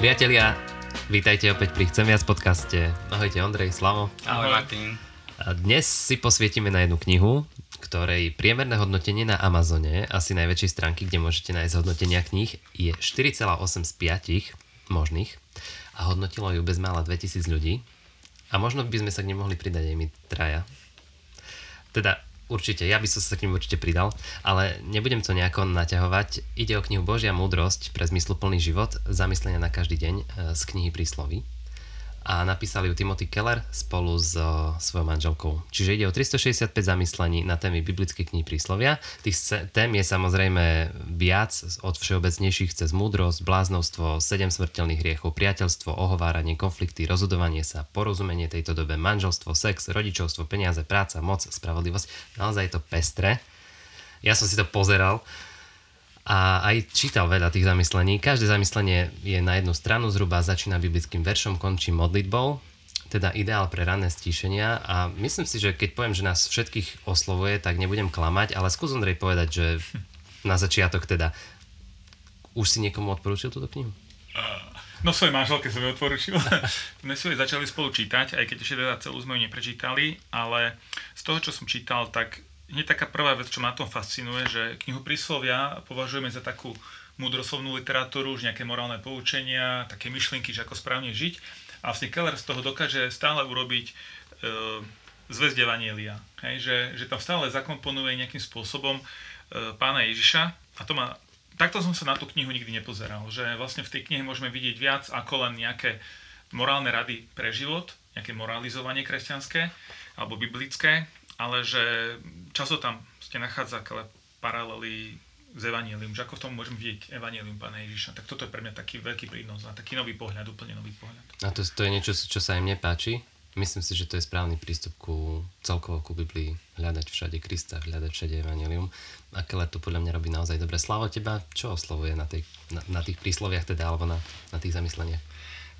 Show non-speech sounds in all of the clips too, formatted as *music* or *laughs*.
Priatelia, vítajte opäť pri Chcem viac podcaste. Ahojte Ondrej, Slavo. Ahoj Martin. A dnes si posvietime na jednu knihu, ktorej priemerné hodnotenie na Amazone, asi najväčšej stránky, kde môžete nájsť hodnotenia kníh, je 4,8 z 5 možných a hodnotilo ju bezmála 2000 ľudí. A možno by sme sa k nej mohli pridať aj my traja. Teda Určite, ja by som sa k ním určite pridal, ale nebudem to nejako naťahovať. Ide o knihu Božia múdrosť pre zmysluplný život, zamyslenia na každý deň e, z knihy prísloví a napísali ju Timothy Keller spolu s svojou manželkou. Čiže ide o 365 zamyslení na témy biblickej knihy príslovia. Tých tém je samozrejme viac od všeobecnejších cez múdrosť, bláznostvo, sedem smrteľných hriechov, priateľstvo, ohováranie, konflikty, rozhodovanie sa, porozumenie tejto dobe, manželstvo, sex, rodičovstvo, peniaze, práca, moc, spravodlivosť. Naozaj je to pestre. Ja som si to pozeral a aj čítal veľa tých zamyslení. Každé zamyslenie je na jednu stranu, zhruba začína biblickým veršom, končí modlitbou, teda ideál pre ranné stíšenia a myslím si, že keď poviem, že nás všetkých oslovuje, tak nebudem klamať, ale skús Ondrej povedať, že na začiatok teda už si niekomu odporúčil túto knihu? No svojej manželke som ju odporučil. *laughs* sme si ju začali spolu čítať, aj keď ešte teda celú sme ju neprečítali, ale z toho, čo som čítal, tak hneď taká prvá vec, čo ma tom fascinuje, že knihu príslovia považujeme za takú múdroslovnú literatúru, už nejaké morálne poučenia, také myšlienky, že ako správne žiť. A vlastne Keller z toho dokáže stále urobiť e, zväzť Evanielia. Hej, že, že tam stále zakomponuje nejakým spôsobom e, pána Ježiša. A to ma, takto som sa na tú knihu nikdy nepozeral. Že vlastne v tej knihe môžeme vidieť viac ako len nejaké morálne rady pre život, nejaké moralizovanie kresťanské alebo biblické, ale že často tam ste nachádza paralely s Evangelium, že ako v tom môžem vidieť Evangelium Pána Ježiša. Tak toto je pre mňa taký veľký prínos a taký nový pohľad, úplne nový pohľad. A to, to je niečo, čo sa im nepáči. Myslím si, že to je správny prístup ku celkovo ku Biblii. Hľadať všade Krista, hľadať všade Evangelium. A Keller to podľa mňa robí naozaj dobre. Slavo teba, čo oslovuje na, tej, na, na tých prísloviach teda, alebo na, na tých zamysleniach?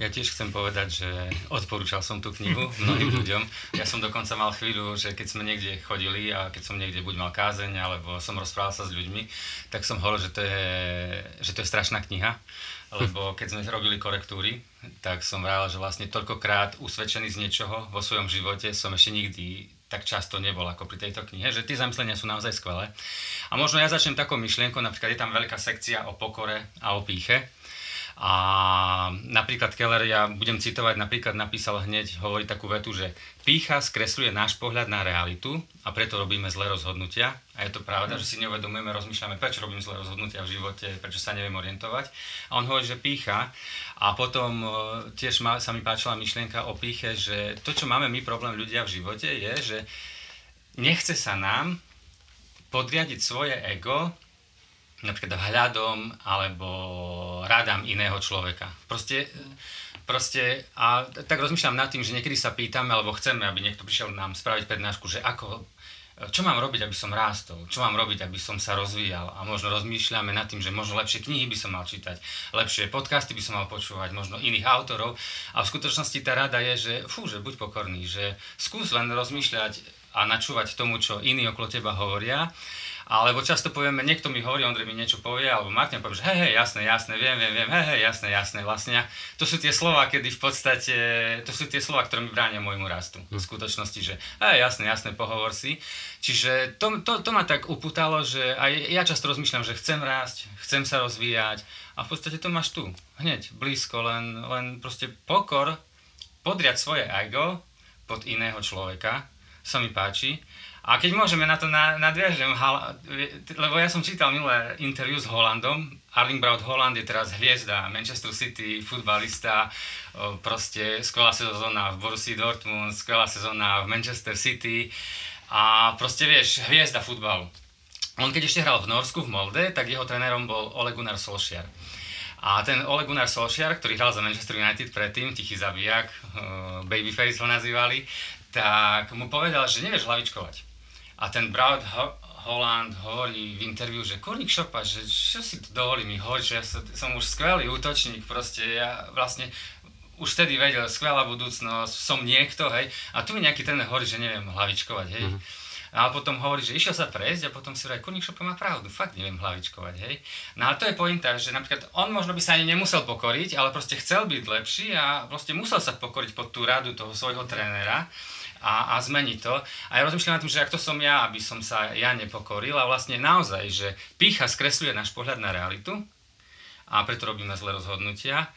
Ja tiež chcem povedať, že odporúčal som tú knihu *laughs* mnohým ľuďom. Ja som dokonca mal chvíľu, že keď sme niekde chodili a keď som niekde buď mal kázeň, alebo som rozprával sa s ľuďmi, tak som hovoril, že to je, že to je strašná kniha. Lebo keď sme robili korektúry, tak som vral, že vlastne toľkokrát usvedčený z niečoho vo svojom živote som ešte nikdy tak často nebol ako pri tejto knihe, že tie zamyslenia sú naozaj skvelé. A možno ja začnem takou myšlienkou, napríklad je tam veľká sekcia o pokore a o píche a napríklad Keller, ja budem citovať, napríklad napísal hneď, hovorí takú vetu, že pícha skresľuje náš pohľad na realitu a preto robíme zlé rozhodnutia. A je to pravda, že si neuvedomujeme, rozmýšľame, prečo robím zlé rozhodnutia v živote, prečo sa neviem orientovať. A on hovorí, že pícha. A potom e, tiež ma, sa mi páčila myšlienka o píche, že to, čo máme my problém ľudia v živote, je, že nechce sa nám podriadiť svoje ego napríklad hľadom alebo radám iného človeka. Proste, proste a tak rozmýšľam nad tým, že niekedy sa pýtame alebo chceme, aby niekto prišiel nám spraviť prednášku, že ako, čo mám robiť, aby som rástol, čo mám robiť, aby som sa rozvíjal? A možno rozmýšľame nad tým, že možno lepšie knihy by som mal čítať, lepšie podcasty by som mal počúvať, možno iných autorov. A v skutočnosti tá rada je, že fú, že buď pokorný, že skús len rozmýšľať a načúvať tomu, čo iní okolo teba hovoria alebo často povieme, niekto mi hovorí, Ondrej mi niečo povie, alebo Martin povie, že hej, hej, jasné, jasné, viem, viem, viem, hej, hej, jasné, jasné, vlastne. To sú tie slova, kedy v podstate, to sú tie slova, ktoré mi bránia môjmu rastu. V hm. skutočnosti, že hej, jasné, jasné, pohovor si. Čiže to, to, to ma tak upútalo, že aj ja často rozmýšľam, že chcem rásť, chcem sa rozvíjať a v podstate to máš tu, hneď, blízko, len, len proste pokor, podriať svoje ego pod iného človeka, sa mi páči a keď môžeme na to nadviažem, lebo ja som čítal milé interview s Holandom, Arling Braut Holland je teraz hviezda Manchester City, futbalista, proste skvelá sezóna v Borussii Dortmund, skvelá sezóna v Manchester City a proste vieš, hviezda futbalu. On keď ešte hral v Norsku, v Molde, tak jeho trénerom bol Ole Gunnar Solskjaer. A ten Ole Gunnar Solskjaer, ktorý hral za Manchester United predtým, tichý zabijak, Babyface ho nazývali, tak mu povedal, že nevieš hlavičkovať. A ten Braut Ho- Holland hovorí v interviu, že kurník šopa, že čo si to dovolí mi hovoriť, že ja som už skvelý útočník, proste ja vlastne už vtedy vedel, skvelá budúcnosť, som niekto, hej, a tu mi nejaký ten hovorí, že neviem hlavičkovať, hej. Mm-hmm. A potom hovorí, že išiel sa prejsť a potom si hovorí, kurník šopa má pravdu, fakt neviem hlavičkovať, hej. No ale to je pointa, že napríklad on možno by sa ani nemusel pokoriť, ale proste chcel byť lepší a proste musel sa pokoriť pod tú radu toho svojho trénera a, a zmeniť to. A ja rozmýšľam na tým, že ak to som ja, aby som sa ja nepokoril a vlastne naozaj, že pícha skresľuje náš pohľad na realitu a preto robíme zlé rozhodnutia.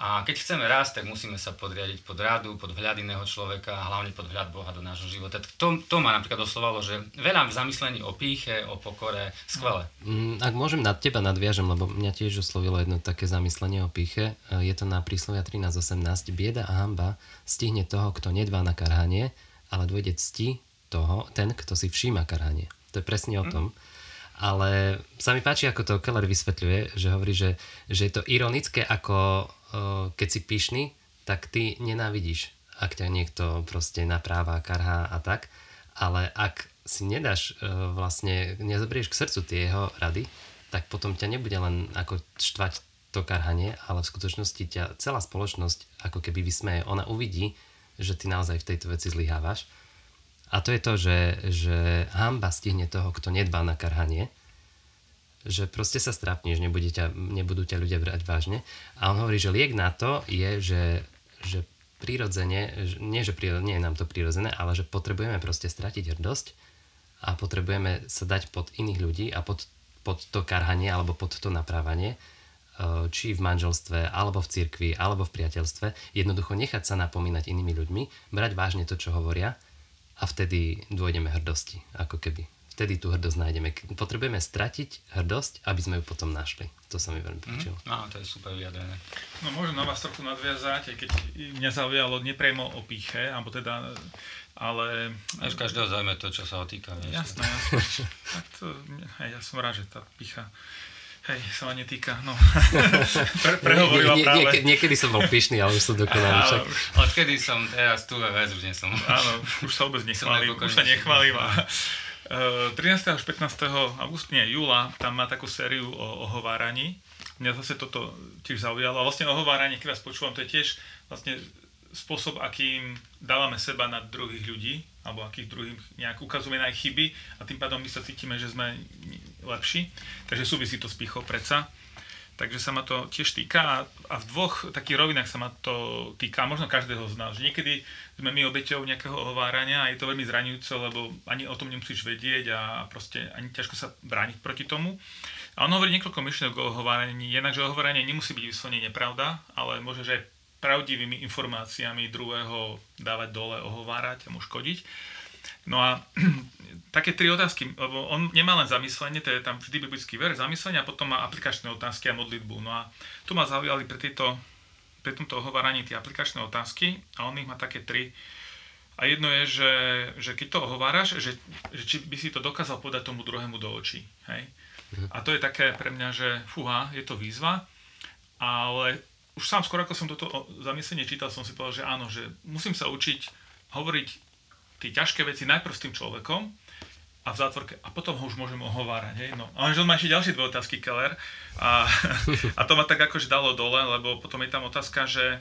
A keď chceme rásť, tak musíme sa podriadiť pod radu, pod vhľad iného človeka a hlavne pod vhľad Boha do nášho života. To, to ma napríklad oslovalo, že veľa zamyslení o píche, o pokore, skvelé. Mm, ak môžem na teba nadviažem, lebo mňa tiež oslovilo jedno také zamyslenie o píche. E, je to na príslovia 13.18. Bieda a hamba stihne toho, kto nedbá na karhanie, ale dôjde cti toho, ten, kto si všíma karhanie. To je presne o tom. Ale sa mi páči, ako to Keller vysvetľuje, že hovorí, že, že je to ironické, ako keď si pyšný, tak ty nenávidíš, ak ťa niekto proste napráva, karhá a tak. Ale ak si nedáš vlastne, nezobrieš k srdcu tie jeho rady, tak potom ťa nebude len ako štvať to karhanie, ale v skutočnosti ťa celá spoločnosť ako keby vysmeje. Ona uvidí, že ty naozaj v tejto veci zlyhávaš. A to je to, že, že hamba stihne toho, kto nedbá na karhanie, že proste sa strapneš, nebude nebudú ťa ľudia brať vážne. A on hovorí, že liek na to je, že, že prirodzene, nie že prirodzene, nie je nám to prirodzené, ale že potrebujeme proste stratiť hrdosť a potrebujeme sa dať pod iných ľudí a pod, pod to karhanie alebo pod to naprávanie či v manželstve, alebo v cirkvi, alebo v priateľstve, jednoducho nechať sa napomínať inými ľuďmi, brať vážne to, čo hovoria a vtedy dôjdeme hrdosti, ako keby. Vtedy tú hrdosť nájdeme. Potrebujeme stratiť hrdosť, aby sme ju potom našli. To sa mi veľmi páčilo. Mm, no, to je super vyjadrené. No môžem na vás trochu nadviazať, aj keď mňa zaujalo neprejmo o píche, alebo teda ale... Až každého zaujíma to, čo sa ho týka. Jasné, jasné. *laughs* tak to, hej, ja som rád, že tá pícha Hej, sa ma netýka, no. *laughs* Pre, prehovorila nie, nie, práve. Niekedy, niekedy som bol pyšný, ale už som dokonalý však. Odkedy som teraz tu ve už nie som. Áno, už sa vôbec nechválim, už sa nechválim. A, 13. až 15. augusta, nie, júla, tam má takú sériu o ohováraní. Mňa zase toto tiež zaujalo. A vlastne ohováranie, keď vás počúvam, to je tiež vlastne spôsob, akým dávame seba na druhých ľudí, alebo akých druhých nejak ukazujeme na ich chyby a tým pádom my sa cítime, že sme lepší. Takže súvisí to s pichou predsa. Takže sa ma to tiež týka a, v dvoch takých rovinách sa ma to týka, možno každého z nás. Niekedy sme my obeťou nejakého ohovárania a je to veľmi zraňujúce, lebo ani o tom nemusíš vedieť a proste ani ťažko sa brániť proti tomu. A on hovorí niekoľko myšlienok o ohováraní. Jednak, že ohováranie nemusí byť vyslovene nepravda, ale môže, že aj pravdivými informáciami druhého dávať dole, ohovárať a mu škodiť. No a *clears throat* také tri otázky, lebo on nemá len zamyslenie, to je tam vždy biblický ver, zamyslenie a potom má aplikačné otázky a modlitbu. No a tu ma zaujali pre, tieto, pre tomto ohováraní tie aplikačné otázky a on ich má také tri. A jedno je, že, že keď to ohováraš, že, že či by si to dokázal podať tomu druhému do očí. Hej? Mhm. A to je také pre mňa, že fúha, je to výzva, ale už sám skoro ako som toto zamyslenie čítal, som si povedal, že áno, že musím sa učiť hovoriť tie ťažké veci najprv s tým človekom a v zátvorke a potom ho už môžem ohovárať. Hej? No, že on má ešte ďalšie dve otázky, Keller. A, *laughs* a to ma tak akože dalo dole, lebo potom je tam otázka, že,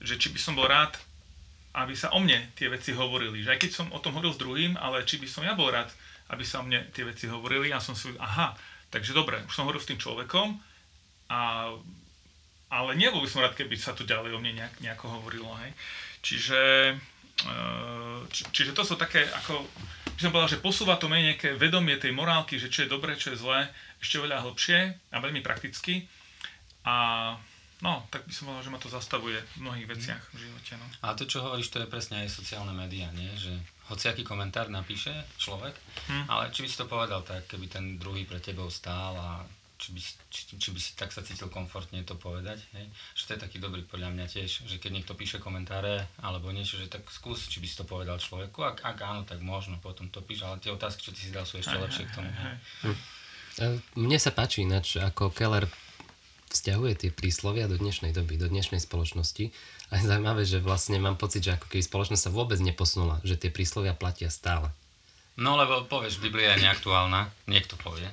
že či by som bol rád, aby sa o mne tie veci hovorili. Že aj keď som o tom hovoril s druhým, ale či by som ja bol rád, aby sa o mne tie veci hovorili. A som si, aha, takže dobre, už som hovoril s tým človekom a ale nebol by som rád, keby sa to ďalej o mne nejak, nejako hovorilo. Hej. Čiže, eh, či, čiže to sú také, ako by som povedal, že posúva to menej nejaké vedomie tej morálky, že čo je dobré, čo je zlé, ešte veľa hlbšie a veľmi prakticky. A no, tak by som povedal, že ma to zastavuje v mnohých veciach v živote. No. A to, čo hovoríš, to je presne aj sociálne médiá, nie? Že hociaký komentár napíše človek, hm. ale či by si to povedal tak, keby ten druhý pre tebou stál a či by, či, či by si tak sa cítil komfortne to povedať. Hej? Že to je taký dobrý podľa mňa tiež, že keď niekto píše komentáre alebo niečo, že tak skús, či by si to povedal človeku. Ak, ak áno, tak možno potom to píš, ale tie otázky, čo ty si dal, sú ešte aj, lepšie aj, k tomu. Aj, aj. Hm. Mne sa páči ináč, ako Keller vzťahuje tie príslovia do dnešnej doby, do dnešnej spoločnosti. A je zaujímavé, že vlastne mám pocit, že ako keby spoločnosť sa vôbec neposunula, že tie príslovia platia stále. No lebo povieš, Biblia je neaktuálna, niekto povie.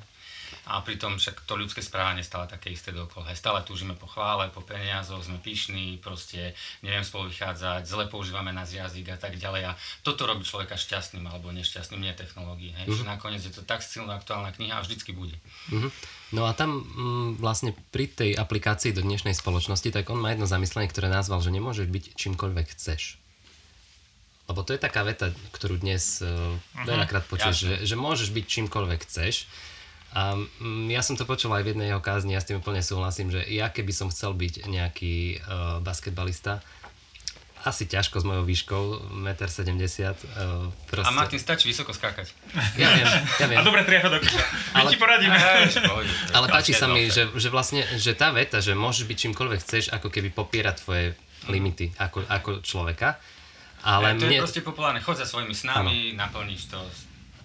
A pritom však to ľudské správanie stále také isté dokola. Stále túžime po chvále, po peniazoch, sme pyšní, proste neviem spolu vychádzať, zle používame náš jazyk a tak ďalej. A toto robí človeka šťastným alebo nešťastným, nie technológií. Hej? Uh-huh. Že nakoniec je to tak silná aktuálna kniha a vždycky bude. Uh-huh. No a tam mm, vlastne pri tej aplikácii do dnešnej spoločnosti, tak on má jedno zamyslenie, ktoré nazval, že nemôžeš byť čímkoľvek chceš. Lebo to je taká veta, ktorú dnes uh, veľakrát počuješ, že, že môžeš byť čímkoľvek chceš. A um, ja som to počul aj v jednej jeho kázni, ja s tým úplne súhlasím, že ja keby som chcel byť nejaký uh, basketbalista, asi ťažko s mojou výškou, 1,70 m. Uh, proste... A Martin, stačí vysoko skákať. Ja viem, ja viem. A dobre triafa do kúša. My ti poradíme. *laughs* Ale páči sa mi, že, že vlastne, že tá veta, že môžeš byť čímkoľvek chceš, ako keby popiera tvoje limity ako, ako človeka. Ale to mne... je proste populárne. Chod za svojimi snami, ano. naplníš to.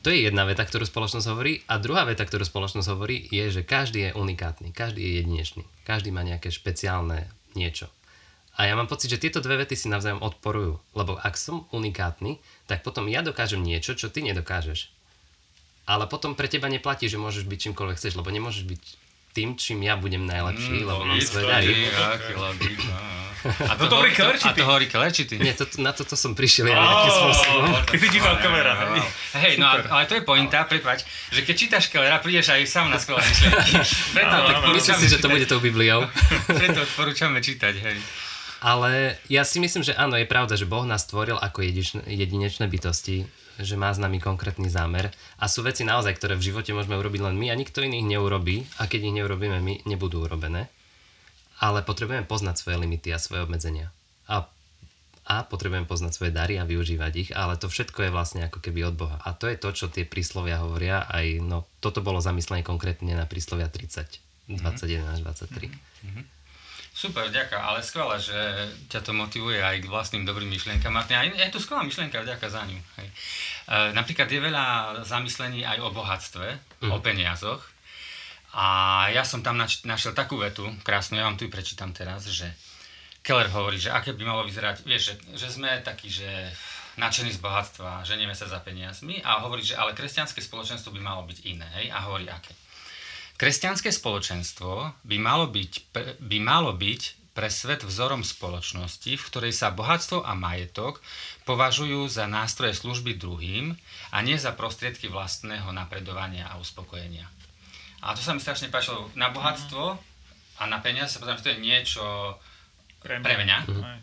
To je jedna veta, ktorú spoločnosť hovorí. A druhá veta, ktorú spoločnosť hovorí, je, že každý je unikátny, každý je jedinečný. Každý má nejaké špeciálne niečo. A ja mám pocit, že tieto dve vety si navzájom odporujú. Lebo ak som unikátny, tak potom ja dokážem niečo, čo ty nedokážeš. Ale potom pre teba neplatí, že môžeš byť čímkoľvek chceš, lebo nemôžeš byť tým, čím ja budem najlepší, mm, lebo mám svoje dary. A to, hovorí Kelerčity. A to hovorí Kelerčity. Nie, to, na toto som prišiel ja nejakým spôsobom. *laughs* Ty si díval Kellera. Hej, no ale to je pointa, prepáč, že keď čítaš Kellera, prídeš aj sám na skvelé myšlienky. *laughs* Preto Myslím si, že to bude tou Bibliou. *laughs* Preto odporúčame čítať, hej. Ale ja si myslím, že áno, je pravda, že Boh nás stvoril ako jedinečné bytosti že má s nami konkrétny zámer a sú veci naozaj, ktoré v živote môžeme urobiť len my a nikto iný ich neurobí a keď ich neurobíme my, nebudú urobené. Ale potrebujeme poznať svoje limity a svoje obmedzenia. A, a potrebujeme poznať svoje dary a využívať ich, ale to všetko je vlastne ako keby od Boha. A to je to, čo tie príslovia hovoria. Aj no, toto bolo zamyslené konkrétne na príslovia 30, 21 až 23. Mm-hmm. Super, ďaká, ale skvelé, že ťa to motivuje aj k vlastným dobrým myšlienkam. Martin, je to skvelá myšlienka, ďaká za ňu. Hej. E, napríklad je veľa zamyslení aj o bohatstve, mm. o peniazoch. A ja som tam našiel takú vetu, krásnu, ja vám tu prečítam teraz, že Keller hovorí, že aké by malo vyzerať, vieš, že, že sme takí, že nadšení z bohatstva, ženieme sa za peniazmi a hovorí, že ale kresťanské spoločenstvo by malo byť iné, hej, a hovorí aké. Kresťanské spoločenstvo by malo byť, by malo byť pre svet vzorom spoločnosti, v ktorej sa bohatstvo a majetok považujú za nástroje služby druhým a nie za prostriedky vlastného napredovania a uspokojenia. A to sa mi strašne páčilo. Na bohatstvo a na peniaze sa pozriem, že to je niečo pre mňa. Pre mňa. Mhm.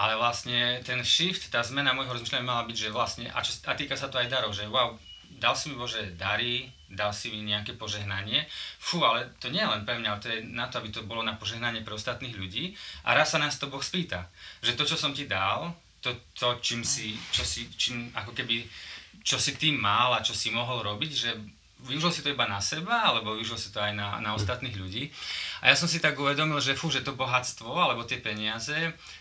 Ale vlastne ten shift, tá zmena môjho rozmýšľania mala byť, že vlastne, a, čo, a týka sa to aj darov, že wow, dal si mi Bože dary, dal si mi nejaké požehnanie. Fú, ale to nie je len pre mňa, ale to je na to, aby to bolo na požehnanie pre ostatných ľudí. A raz sa nás to Boh spýta, že to, čo som ti dal, to, to čím si, čo si, čím, ako keby, čo si ty mal a čo si mohol robiť, že využil si to iba na seba, alebo využil si to aj na, na ostatných ľudí. A ja som si tak uvedomil, že fú, že to bohatstvo, alebo tie peniaze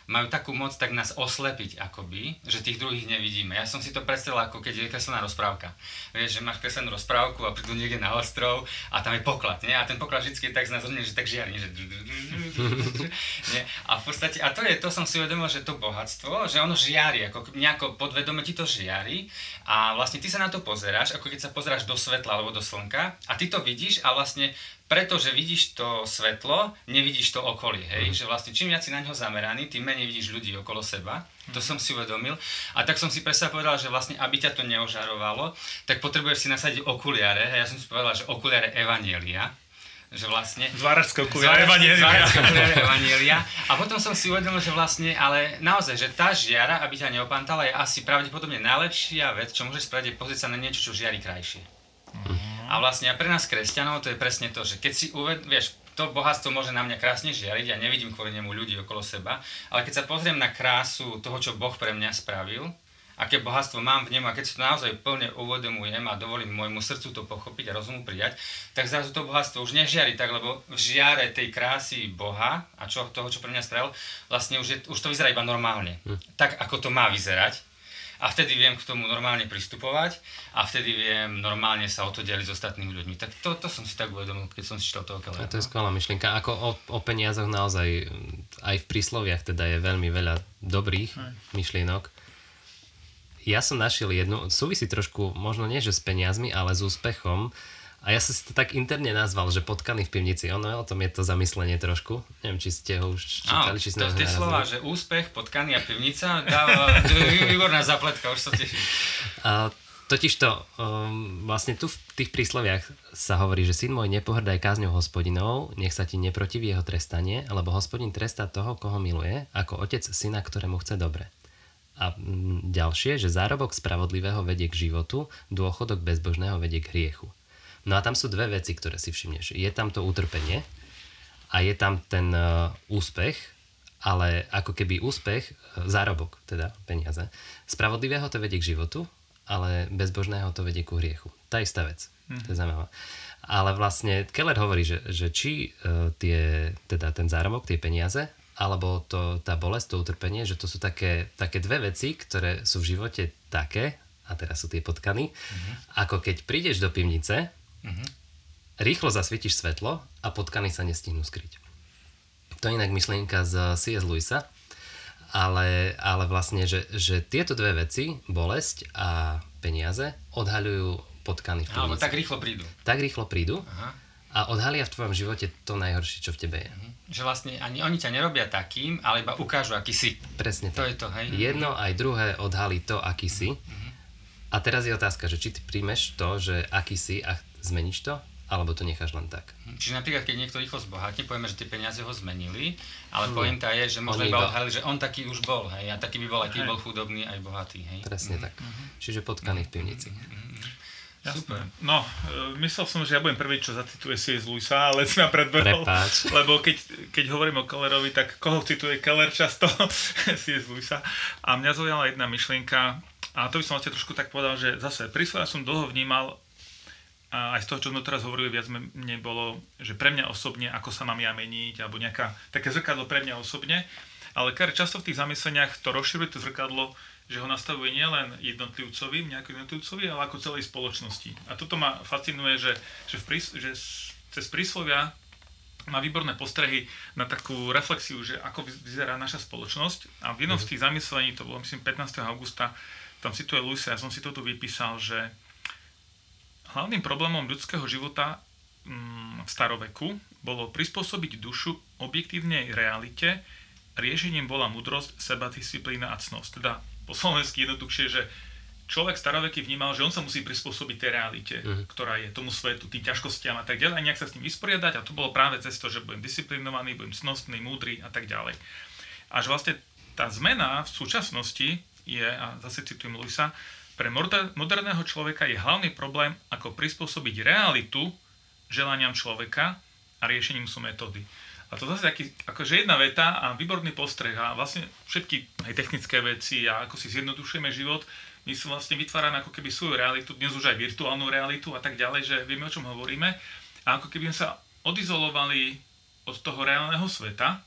majú takú moc tak nás oslepiť akoby, že tých druhých nevidíme. Ja som si to predstavil ako keď je kreslená rozprávka. Vieš, že máš kreslenú rozprávku a prídu niekde na ostrov a tam je poklad, nie? A ten poklad vždy je tak znázornený, že tak žiarni, že... *laughs* nie? A v podstate, a to je, to som si uvedomil, že to bohatstvo, že ono žiari, ako nejako podvedome ti to žiari a vlastne ty sa na to pozeráš, ako keď sa pozeráš do svetla alebo do slnka a ty to vidíš a vlastne pretože vidíš to svetlo, nevidíš to okolie, hej? Mm. Že vlastne čím viac si na ňo zameraný, tým menej vidíš ľudí okolo seba. Mm. To som si uvedomil. A tak som si presne povedal, že vlastne, aby ťa to neožarovalo, tak potrebuješ si nasadiť okuliare. Hej? Ja som si povedal, že okuliare Evanielia že vlastne... Zváračské okuliare. Evanielia. A potom som si uvedomil, že vlastne, ale naozaj, že tá žiara, aby ťa neopantala, je asi pravdepodobne najlepšia vec, čo môžeš spraviť, je pozrieť sa na niečo, čo žiari krajšie. A vlastne a pre nás kresťanov to je presne to, že keď si uved, vieš, to bohatstvo môže na mňa krásne žiariť, ja nevidím kvôli nemu ľudí okolo seba, ale keď sa pozriem na krásu toho, čo Boh pre mňa spravil, aké bohatstvo mám v nemu a keď si to naozaj plne uvedomujem a dovolím môjmu srdcu to pochopiť a rozumu prijať, tak zrazu to bohatstvo už nežiari tak, lebo v žiare tej krásy Boha a čo, toho, čo pre mňa spravil, vlastne už, je, už to vyzerá iba normálne. Hm. Tak, ako to má vyzerať a vtedy viem k tomu normálne pristupovať a vtedy viem normálne sa o to deliť s ostatnými ľuďmi. Tak to, to som si tak uvedomil, keď som si čítal toho Kellera. To je skvelá myšlienka. Ako o, o peniazoch naozaj aj v prísloviach teda je veľmi veľa dobrých aj. myšlienok. Ja som našiel jednu, súvisí trošku, možno nie že s peniazmi, ale s úspechom A ja som si to tak interne nazval, že potkany v pivnici. Ono o tom je to zamyslenie trošku. Neviem, či ste ho už čítali, Áno, či to ste ho tie slova, že úspech, potkany a pivnica, dáva, to výborná zapletka, už sa teším. A totiž to, um, vlastne tu v tých prísloviach sa hovorí, že syn môj nepohrdaj kázňou hospodinov, nech sa ti neprotiví jeho trestanie, lebo hospodin trestá toho, koho miluje, ako otec syna, ktorému chce dobre. A mm, ďalšie, že zárobok spravodlivého vedie k životu, dôchodok bezbožného vedie k hriechu. No a tam sú dve veci, ktoré si všimneš. Je tam to utrpenie a je tam ten uh, úspech, ale ako keby úspech, e, zárobok, teda peniaze. Spravodlivého to vedie k životu, ale bezbožného to vedie ku hriechu. Tá istá vec. Mm. To je zaujímavé. Ale vlastne Keller hovorí, že, že či uh, tie, teda ten zárobok, tie peniaze, alebo to, tá bolesť, to utrpenie, že to sú také, také dve veci, ktoré sú v živote také, a teraz sú tie potkany, mm-hmm. ako keď prídeš do pivnice, mm-hmm. rýchlo zasvietiš svetlo a potkany sa nestihnú skryť. To je inak myšlienka z C.S. Lewisa, ale, ale vlastne, že, že tieto dve veci, bolesť a peniaze, odhaľujú potkany v Alebo tak rýchlo prídu. tak rýchlo prídu Aha. a odhalia v tvojom živote to najhoršie, čo v tebe je. Že vlastne ani oni ťa nerobia takým, ale iba ukážu, aký si. Presne To tak. je to, hej? Jedno aj druhé odhalí to, aký si. A teraz je otázka, že či ty príjmeš to, že aký si a zmeníš to, alebo to necháš len tak. Čiže napríklad, keď niekto rýchlo zbohatne, povieme, že tie peniaze ho zmenili, ale pointa je, že možno On iba odhalili, že on taký už bol, hej, a taký by bol, aj keď bol chudobný, aj bohatý, hej. Presne tak. Čiže potkaný v pivnici. Jasné. No, e, myslel som, že ja budem prvý, čo zacituje C.S. Lewisa, ale si ma predbehol. Prepáč. *laughs* Lebo keď, keď hovorím o Kellerovi, tak koho cituje Keller často? *laughs* C.S. Lewisa. A mňa zaujala jedna myšlienka, a to by som vlastne trošku tak povedal, že zase príslovia som dlho vnímal, a aj z toho, čo sme teraz hovorili, viac menej bolo, že pre mňa osobne, ako sa mám ja meniť, alebo nejaká, také zrkadlo pre mňa osobne. Ale Keller často v tých zamysleniach to rozširuje to zrkadlo, že ho nastavuje nielen jednotlivcovi, nejaký jednotlivcovi, ale ako celej spoločnosti. A toto ma fascinuje, že, že, v prís, že cez príslovia má výborné postrehy na takú reflexiu, že ako vyz- vyzerá naša spoločnosť. A v jednom z tých zamyslení, to bolo myslím 15. augusta, tam cituje Luisa, ja som si toto vypísal, že hlavným problémom ľudského života mm, v staroveku bolo prispôsobiť dušu objektívnej realite. Riešením bola múdrosť, sebadisciplína a cnosť. Teda po slovensky jednoduchšie, že človek staroveky vnímal, že on sa musí prispôsobiť tej realite, Mhm. ktorá je tomu svetu, tým ťažkostiam a tak ďalej, a nejak sa s tým vysporiadať a to bolo práve cez to, že budem disciplinovaný, budem cnostný, múdry a tak ďalej. Až vlastne tá zmena v súčasnosti je, a zase citujem Luisa, pre moder- moderného človeka je hlavný problém, ako prispôsobiť realitu želaniam človeka a riešením sú metódy. A to zase taký, akože jedna veta a výborný postreh a vlastne všetky aj technické veci a ako si zjednodušujeme život, my si vlastne vytvárame ako keby svoju realitu, dnes už aj virtuálnu realitu a tak ďalej, že vieme o čom hovoríme a ako keby sme sa odizolovali od toho reálneho sveta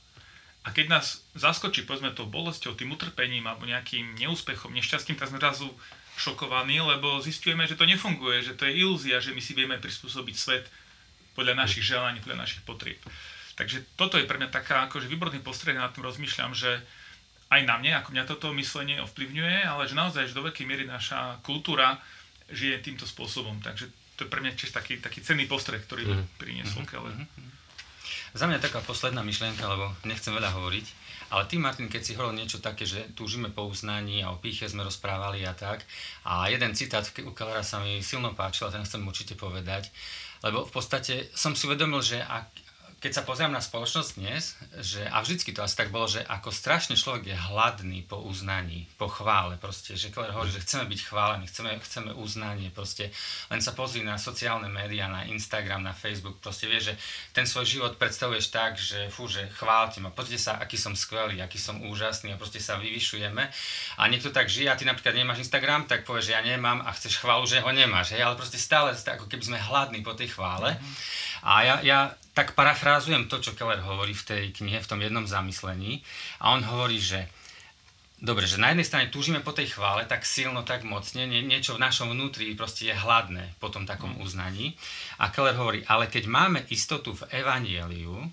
a keď nás zaskočí, povedzme, tou bolesťou, tým utrpením alebo nejakým neúspechom, nešťastím, tak sme zrazu šokovaní, lebo zistujeme, že to nefunguje, že to je ilúzia, že my si vieme prispôsobiť svet podľa našich želaní, podľa našich potrieb. Takže toto je pre mňa taká akože výborný postreh, nad tým rozmýšľam, že aj na mne, ako mňa toto myslenie ovplyvňuje, ale že naozaj, že do veľkej miery naša kultúra žije týmto spôsobom. Takže to je pre mňa tiež taký, taký cenný postreh, ktorý mi priniesol Keller. Za mňa taká posledná myšlienka, lebo nechcem veľa hovoriť, ale ty, Martin, keď si hovoril niečo také, že túžime po uznaní a o píche sme rozprávali a tak, a jeden citát u Kellera sa mi silno páčil a ten chcem určite povedať, lebo v podstate som si uvedomil, že ak, keď sa pozriem na spoločnosť dnes, že, a vždycky to asi tak bolo, že ako strašne človek je hladný po uznaní, po chvále, proste, že Keller hovorí, že chceme byť chválení, chceme, chceme uznanie, proste, len sa pozri na sociálne médiá, na Instagram, na Facebook, proste vieš, že ten svoj život predstavuješ tak, že fú, že chválte ma, pozrite sa, aký som skvelý, aký som úžasný a proste sa vyvyšujeme. A niekto tak žije a ty napríklad nemáš Instagram, tak povieš, že ja nemám a chceš chválu, že ho nemáš, hej, ale proste stále ako keby sme hladní po tej chvále. A ja, ja tak parafrázujem to, čo Keller hovorí v tej knihe, v tom jednom zamyslení. A on hovorí, že Dobre, že na jednej strane túžime po tej chvále tak silno, tak mocne, nie, niečo v našom vnútri proste je hladné po tom takom uznaní. A Keller hovorí, ale keď máme istotu v evanieliu,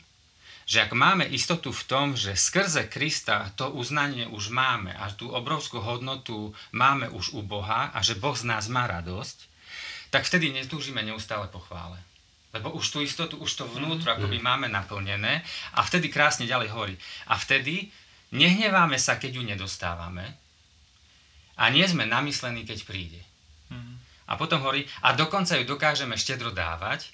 že ak máme istotu v tom, že skrze Krista to uznanie už máme a tú obrovskú hodnotu máme už u Boha a že Boh z nás má radosť, tak vtedy netúžime neustále po chvále. Lebo už tú istotu, už to vnútro akoby máme naplnené a vtedy krásne ďalej hovorí. A vtedy nehneváme sa, keď ju nedostávame a nie sme namyslení, keď príde. A potom hovorí, a dokonca ju dokážeme štedro dávať.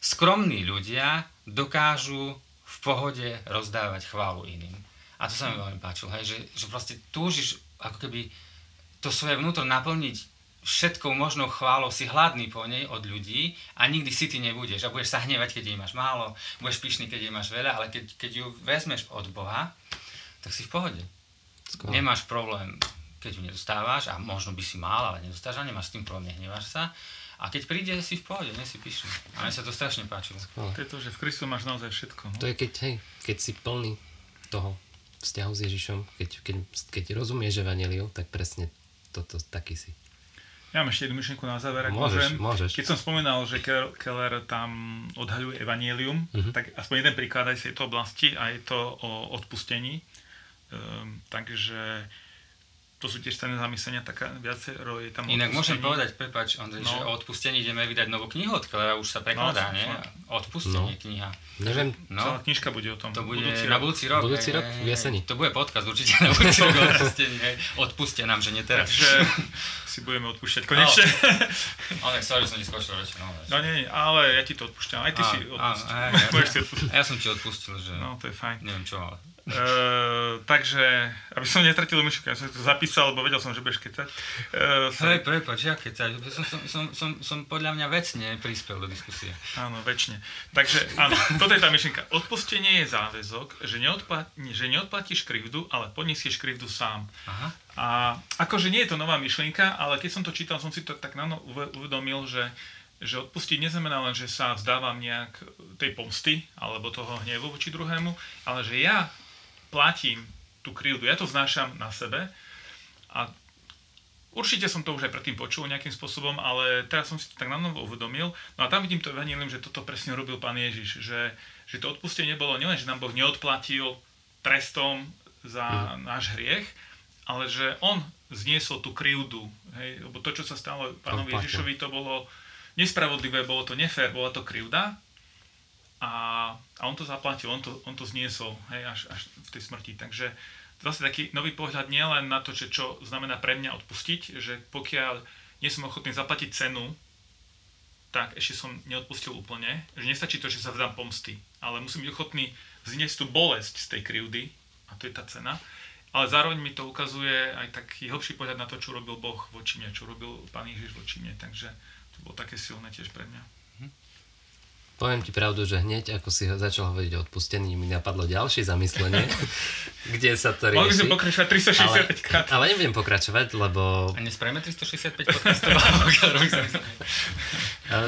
Skromní ľudia dokážu v pohode rozdávať chválu iným. A to sa mi veľmi páčilo, hej, že, že vlastne túžiš ako keby to svoje vnútro naplniť všetkou možnou chválou, si hladný po nej od ľudí a nikdy si ty nebudeš. A budeš sa hnevať, keď jej máš málo, budeš pyšný, keď jej máš veľa, ale keď, keď ju vezmeš od Boha, tak si v pohode. Skoro. Nemáš problém, keď ju nedostávaš a možno by si mal, ale nedostávaš a nemáš s tým problém, nehneváš sa. A keď príde, si v pohode, nie si pyšný. A mne sa to strašne páčilo. To je to, že v Kristu máš naozaj všetko. No? To je keď, hej, keď si plný toho vzťahu s Ježišom, keď, keď, keď rozumieš Evangeliu, tak presne toto taký si. Ja mám ešte jednu myšlienku na záver, ak Môžeš, môžem. môžeš. Keď som spomínal, že Ke- Keller tam odhaľuje evanielium, Mhm. tak aspoň jeden príklad aj z tejto oblasti a je to o odpustení. Um, takže to sú tiež cenné zamyslenia, taká viacero je tam Inak môžem odpustení. povedať, prepač, Ondrej, No. že o odpustení ideme vydať novú knihu od Kellera, už sa prekladá, No, nie? Odpustenie No. kniha. Neviem, Celá No, knižka bude o tom. to bude budúci na budúci rok. Budúci rok, v jeseni. To bude podcast určite na budúci rok odpustení, hej. Odpuste nám, že nie teraz. Takže *laughs* si budeme odpúšťať konečne. Ale sorry, som ti skočil reči, no. No nie, nie, ale ja ti to odpúšťam. Aj ty Á, si á, odpust. á, ja- Môžeš si odpustiť. A ja som ti odpustil, že No, to je fajn. neviem čo, ale... Uh, takže, aby som netratil myšlienku, ja som to zapísal, lebo vedel som, že budeš kecať. Uh, Hej, prepač, ja sa, som, som, som, som, som podľa mňa vecne prispel do diskusie. Áno, väčšine. Takže áno, toto je tá myšlienka. Odpustenie je záväzok, že, neodpla- že neodplatíš krivdu, ale poniesieš krivdu sám. Aha. A akože nie je to nová myšlienka, ale keď som to čítal, som si to tak uve- uvedomil, že, že odpustiť neznamená len, že sa vzdávam nejak tej pomsty alebo toho hnevu voči druhému, ale že ja platím tú krivdu, ja to znášam na sebe a určite som to už aj predtým počul nejakým spôsobom, ale teraz som si to tak na novo uvedomil. No a tam vidím to evanilium, že toto presne robil pán Ježiš, že, že to odpustenie bolo nielen, že nám Boh neodplatil trestom za náš hriech, ale že on zniesol tú krivdu. Hej? Lebo to, čo sa stalo pánovi. Ježišovi, to bolo nespravodlivé, bolo to nefér, bola to krivda a, a on to zaplatil, on to, on to zniesol hej, až, až v tej smrti. Takže zase taký nový pohľad nielen na to, že čo znamená pre mňa odpustiť, že pokiaľ nie som ochotný zaplatiť cenu, tak ešte som neodpustil úplne. Že nestačí to, že sa vzdám pomsty, ale musím byť ochotný zniesť tú bolesť z tej krivdy, a to je tá cena. Ale zároveň mi to ukazuje aj taký hlbší pohľad na to, čo robil Boh voči mne, čo robil Pán Ježiš voči mne. Takže to bolo také silné tiež pre mňa. Poviem ti pravdu, že hneď ako si začal hovoriť o odpustení, mi napadlo ďalšie zamyslenie, *laughs* kde sa to Mohli by sme rieši. pokračovať Ale, 365 krát. ale nebudem pokračovať, lebo... A nespravíme 365 podcastov? *laughs*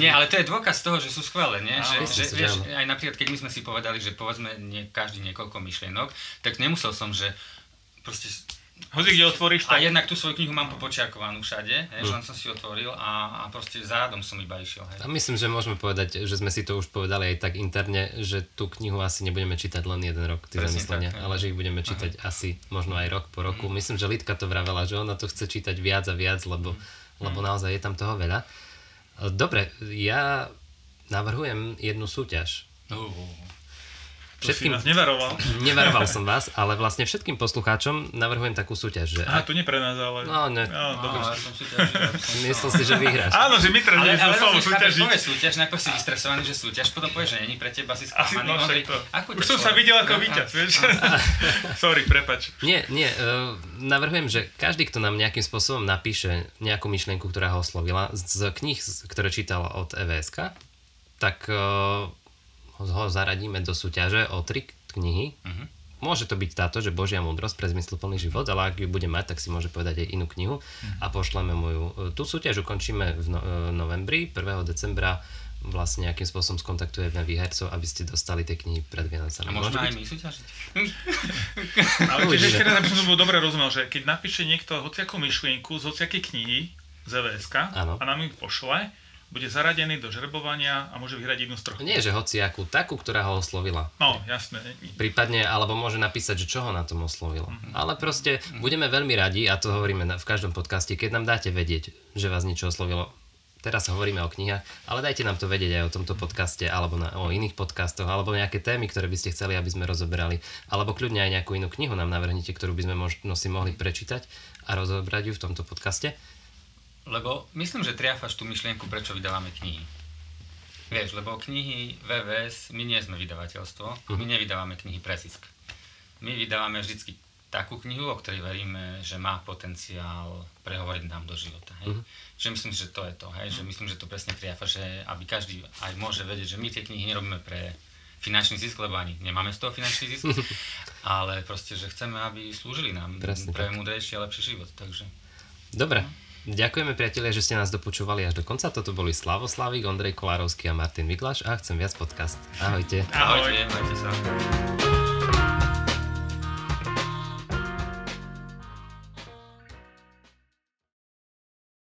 nie, ale to je dôkaz toho, že sú skvelé, nie? Že, že, vieš, aj napríklad, keď my sme si povedali, že povedzme nie, každý niekoľko myšlienok, tak nemusel som, že proste Hoci kde otvoríš, A tak jednak tú svoju knihu mám popočiarkovanú všade, hej, že len som si otvoril a, a proste za radom som iba išiel. A Hej. myslím, že môžeme povedať, že sme si to už povedali aj tak interne, že tú knihu asi nebudeme čítať len jeden rok, tie zamyslenia, tak, ale že ich budeme čítať asi možno aj rok po roku. Myslím, že Lidka to vravela, že ona to chce čítať viac a viac, lebo, lebo naozaj je tam toho veľa. Dobre, ja navrhujem jednu súťaž. Uh, Všetkým, nás nevaroval. nevaroval som *laughs* vás, ale vlastne všetkým poslucháčom navrhujem takú súťaž, že... Aha, to nie pre nás, ale... No, ne. No, no, dobre. som súťažil. *laughs* Myslel si, že vyhráš. Áno, že my teraz Ale, ale, ale sme slovo súťažiť. povieš súťaž, najprv si vystresovaný, že súťaž, potom povieš, že není pre teba, si sklamaný. no, to. Už som sa videl ako No, víťaz, vieš. *laughs* Sorry, prepač. Nie, nie, uh, navrhujem, že každý, kto nám nejakým spôsobom napíše nejakú myšlienku, ktorá ho oslovila, z kníh, z- ktoré čítal od EVSK, tak uh, ho zaradíme do súťaže o tri knihy. Mhm. Môže to byť táto, že Božia múdrosť pre zmysluplný život, ale ak ju bude mať, tak si môže povedať aj inú knihu a pošleme mu ju. E, Tú súťaž ukončíme v no- e, novembri, 1. decembra vlastne nejakým spôsobom skontaktujeme výhercov, aby ste dostali tie knihy pred Vianocami. A Môže môžeme aj my súťažiť? *laughs* Ale Uvidíme. ešte raz, aby som to bol dobre rozumel, že keď napíše niekto hociakú myšlienku z hociakej knihy z EVSK a nám ju pošle, bude zaradený do žrebovania a môže vyhrať jednu z troch. Nie, že hociakú, takú, ktorá ho oslovila. No, jasné. Prípadne, alebo môže napísať, že čo ho na tom oslovilo. Ale proste budeme veľmi radi, a to hovoríme v každom podcaste, keď nám dáte vedieť, že vás niečo oslovilo. teraz hovoríme o knihách, ale dajte nám to vedieť aj o tomto podcaste, alebo na, o iných podcastoch, alebo nejaké témy, ktoré by ste chceli, aby sme rozoberali, alebo kľudne aj nejakú inú knihu nám navrhnite, ktorú by sme možno si mohli prečítať a rozobrať ju v tomto podcaste. Lebo myslím, že triafaš tú myšlienku, prečo vydávame knihy. Vieš, lebo knihy VVS, my nie sme vydavateľstvo, my nevydávame knihy pre zisk. My vydávame vždycky takú knihu, o ktorej veríme, že má potenciál prehovoriť nám do života. Hej? Mm-hmm. Že myslím, že to je to. Hej? Že myslím, že to presne triafa, že aby každý aj môže vedieť, že my tie knihy nerobíme pre finančný zisk, lebo ani nemáme z toho finančný zisk, *laughs* ale proste, že chceme, aby slúžili nám Presne pre tak. múdrejší a lepší život. Takže Dobre, ďakujeme priatelia, že ste nás dopočúvali až do konca. Toto boli Slavoslavík, Ondrej Kolárovský a Martin Mikláš a Chcem viac podcast. Ahojte. Ahoj. ahojte, majte sa.